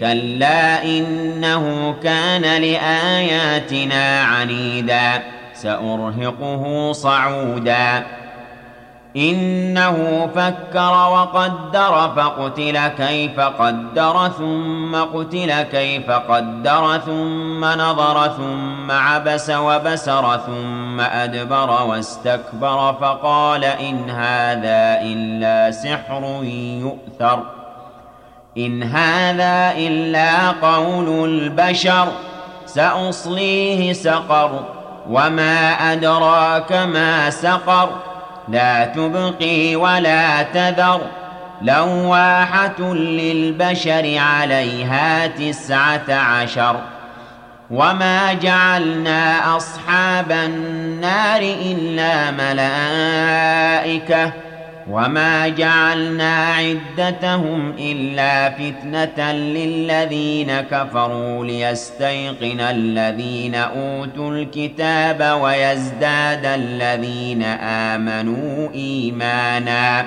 كلا إنه كان لآياتنا عنيدا سأرهقه صعودا. إنه فكر وقدر فقتل كيف قدر ثم قتل كيف قدر ثم نظر ثم عبس وبسر ثم أدبر واستكبر فقال إن هذا إلا سحر يؤثر. إن هذا إلا قول البشر سأصليه سقر وما أدراك ما سقر. لا تبقي ولا تذر لواحة للبشر عليها تسعة عشر. وما جعلنا أصحاب النار إلا ملائكة وما جعلنا عدتهم إلا فتنة للذين كفروا ليستيقن الذين أوتوا الكتاب ويزداد الذين آمنوا إيمانا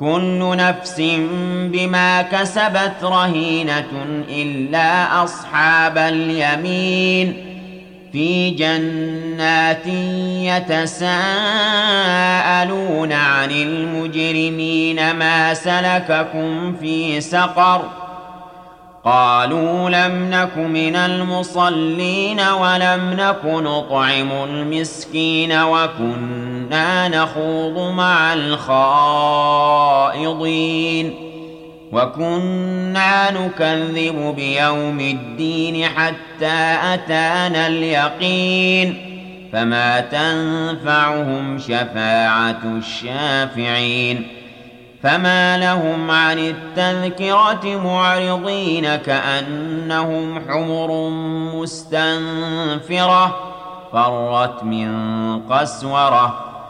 كل نفس بما كسبت رهينة إلا أصحاب اليمين في جنات يتساءلون عن المجرمين ما سلككم في سقر قالوا لم نك من المصلين ولم نك نطعم المسكين وكنا نخوض مع الخائضين وكنا نكذب بيوم الدين حتى أتانا اليقين فما تنفعهم شفاعة الشافعين فما لهم عن التذكرة معرضين كأنهم حمر مستنفرة فرت من قسورة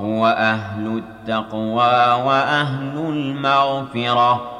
هو أهل التقوى وأهل المغفرة.